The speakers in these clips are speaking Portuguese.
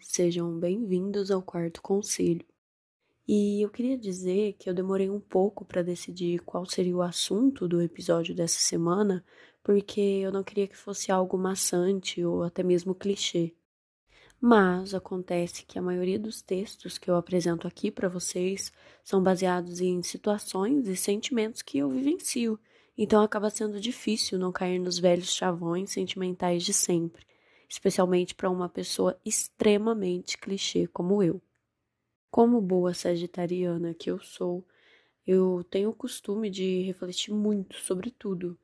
Sejam bem-vindos ao quarto conselho. E eu queria dizer que eu demorei um pouco para decidir qual seria o assunto do episódio dessa semana, porque eu não queria que fosse algo maçante ou até mesmo clichê. Mas acontece que a maioria dos textos que eu apresento aqui para vocês são baseados em situações e sentimentos que eu vivencio, então acaba sendo difícil não cair nos velhos chavões sentimentais de sempre, especialmente para uma pessoa extremamente clichê como eu. Como boa sagitariana que eu sou, eu tenho o costume de refletir muito sobre tudo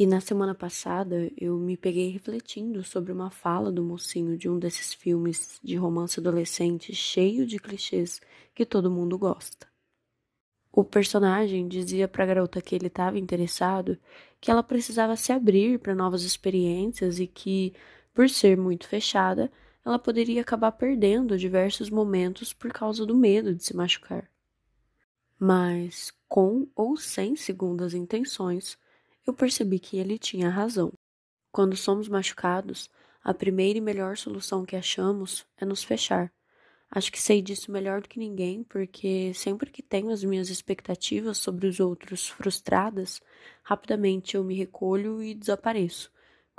e na semana passada eu me peguei refletindo sobre uma fala do mocinho de um desses filmes de romance adolescente cheio de clichês que todo mundo gosta. O personagem dizia para a garota que ele estava interessado que ela precisava se abrir para novas experiências e que, por ser muito fechada, ela poderia acabar perdendo diversos momentos por causa do medo de se machucar. Mas, com ou sem segundas intenções, eu percebi que ele tinha razão. Quando somos machucados, a primeira e melhor solução que achamos é nos fechar. Acho que sei disso melhor do que ninguém, porque sempre que tenho as minhas expectativas sobre os outros frustradas, rapidamente eu me recolho e desapareço,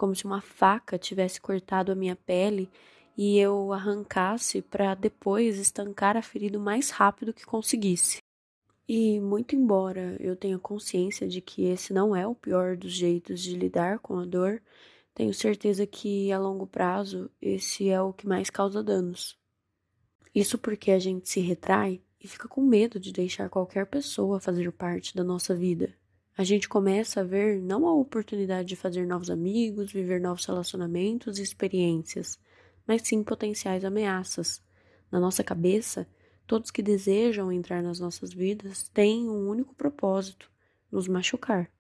como se uma faca tivesse cortado a minha pele e eu arrancasse para depois estancar a ferida o mais rápido que conseguisse. E, muito embora eu tenha consciência de que esse não é o pior dos jeitos de lidar com a dor, tenho certeza que a longo prazo esse é o que mais causa danos. Isso porque a gente se retrai e fica com medo de deixar qualquer pessoa fazer parte da nossa vida. A gente começa a ver não a oportunidade de fazer novos amigos, viver novos relacionamentos e experiências, mas sim potenciais ameaças. Na nossa cabeça, Todos que desejam entrar nas nossas vidas têm um único propósito: nos machucar.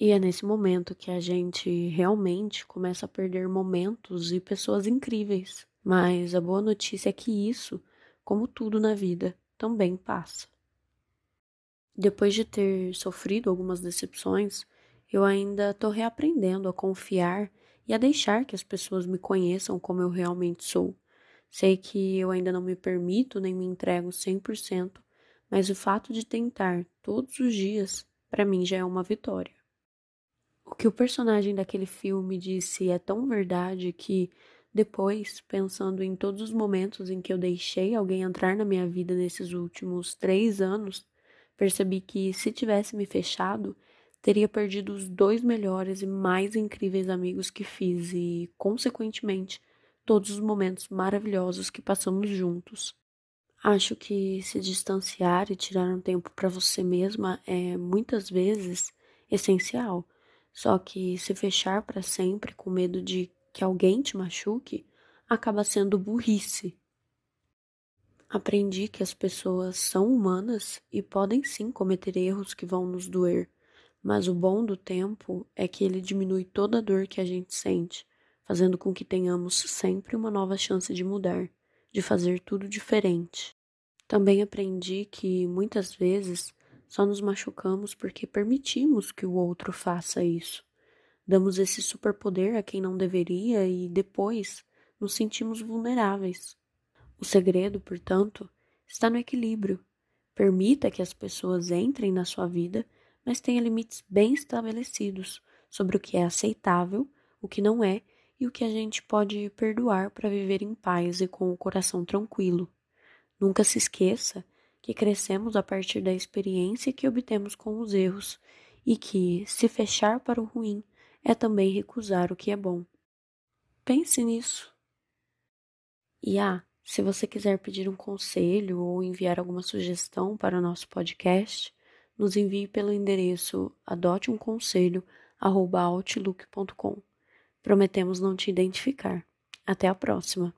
E é nesse momento que a gente realmente começa a perder momentos e pessoas incríveis. Mas a boa notícia é que isso, como tudo na vida, também passa. Depois de ter sofrido algumas decepções, eu ainda estou reaprendendo a confiar e a deixar que as pessoas me conheçam como eu realmente sou. Sei que eu ainda não me permito nem me entrego 100%, mas o fato de tentar todos os dias, para mim já é uma vitória. O que o personagem daquele filme disse é tão verdade que, depois, pensando em todos os momentos em que eu deixei alguém entrar na minha vida nesses últimos três anos, percebi que, se tivesse me fechado, teria perdido os dois melhores e mais incríveis amigos que fiz e, consequentemente, todos os momentos maravilhosos que passamos juntos. Acho que se distanciar e tirar um tempo para você mesma é muitas vezes essencial. Só que se fechar para sempre com medo de que alguém te machuque acaba sendo burrice. Aprendi que as pessoas são humanas e podem sim cometer erros que vão nos doer, mas o bom do tempo é que ele diminui toda a dor que a gente sente fazendo com que tenhamos sempre uma nova chance de mudar, de fazer tudo diferente. Também aprendi que muitas vezes só nos machucamos porque permitimos que o outro faça isso. Damos esse superpoder a quem não deveria e depois nos sentimos vulneráveis. O segredo, portanto, está no equilíbrio. Permita que as pessoas entrem na sua vida, mas tenha limites bem estabelecidos sobre o que é aceitável, o que não é e o que a gente pode perdoar para viver em paz e com o coração tranquilo. Nunca se esqueça que crescemos a partir da experiência que obtemos com os erros e que se fechar para o ruim é também recusar o que é bom. Pense nisso. E ah, se você quiser pedir um conselho ou enviar alguma sugestão para o nosso podcast, nos envie pelo endereço adoteumconselho@outlook.com. Prometemos não te identificar. Até a próxima.